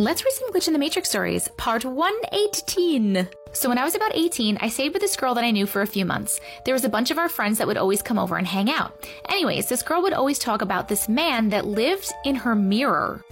Let's read some Glitch in the Matrix stories, part 118. So, when I was about 18, I stayed with this girl that I knew for a few months. There was a bunch of our friends that would always come over and hang out. Anyways, this girl would always talk about this man that lived in her mirror.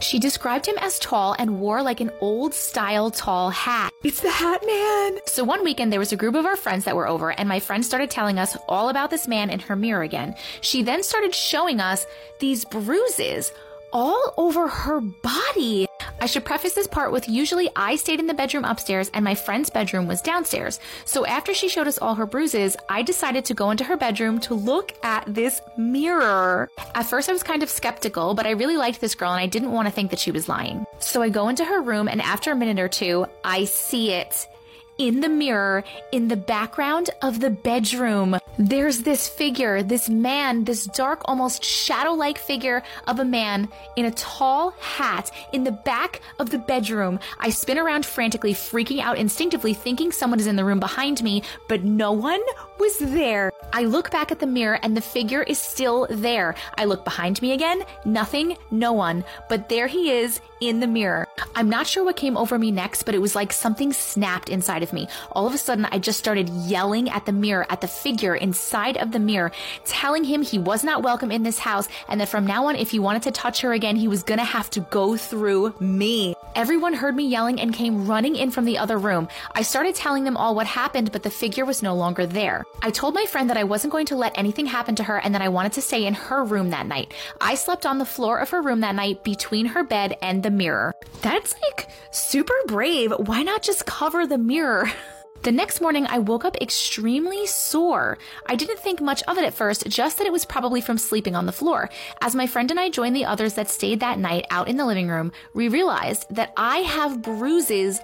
She described him as tall and wore like an old style tall hat. It's the Hat Man. So one weekend there was a group of our friends that were over and my friend started telling us all about this man in her mirror again. She then started showing us these bruises all over her body. I should preface this part with usually I stayed in the bedroom upstairs and my friend's bedroom was downstairs. So after she showed us all her bruises, I decided to go into her bedroom to look at this mirror. At first I was kind of skeptical, but I really liked this girl and I didn't want to think that she was lying. So I go into her room and after a minute or two, I see it in the mirror in the background of the bedroom. There's this figure, this man, this dark, almost shadow like figure of a man in a tall hat in the back of the bedroom. I spin around frantically, freaking out instinctively, thinking someone is in the room behind me, but no one was there. I look back at the mirror and the figure is still there. I look behind me again, nothing, no one, but there he is in the mirror. I'm not sure what came over me next, but it was like something snapped inside of me. All of a sudden, I just started yelling at the mirror, at the figure inside of the mirror, telling him he was not welcome in this house and that from now on, if he wanted to touch her again, he was gonna have to go through me. Everyone heard me yelling and came running in from the other room. I started telling them all what happened, but the figure was no longer there. I told my friend that I wasn't going to let anything happen to her and that I wanted to stay in her room that night. I slept on the floor of her room that night between her bed and the mirror. That's like super brave. Why not just cover the mirror? The next morning, I woke up extremely sore. I didn't think much of it at first, just that it was probably from sleeping on the floor. As my friend and I joined the others that stayed that night out in the living room, we realized that I have bruises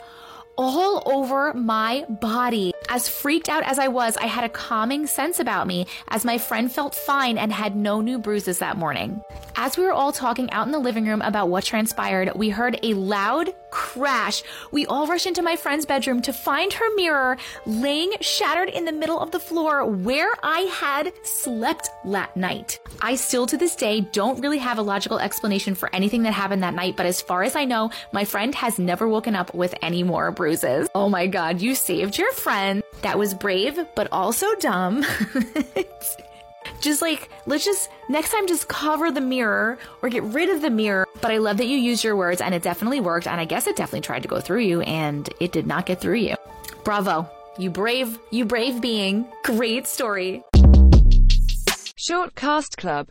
all over my body. As freaked out as I was, I had a calming sense about me as my friend felt fine and had no new bruises that morning. As we were all talking out in the living room about what transpired, we heard a loud crash. We all rushed into my friend's bedroom to find her mirror laying shattered in the middle of the floor where I had slept that night. I still to this day don't really have a logical explanation for anything that happened that night, but as far as I know, my friend has never woken up with any more bruises. Oh my god, you saved your friend. That was brave, but also dumb. just like let's just next time just cover the mirror or get rid of the mirror. But i love that you used your words and it definitely worked. And i guess it definitely tried to go through you and it did not get through you. Bravo. You brave you brave being. Great story. Short Cast Club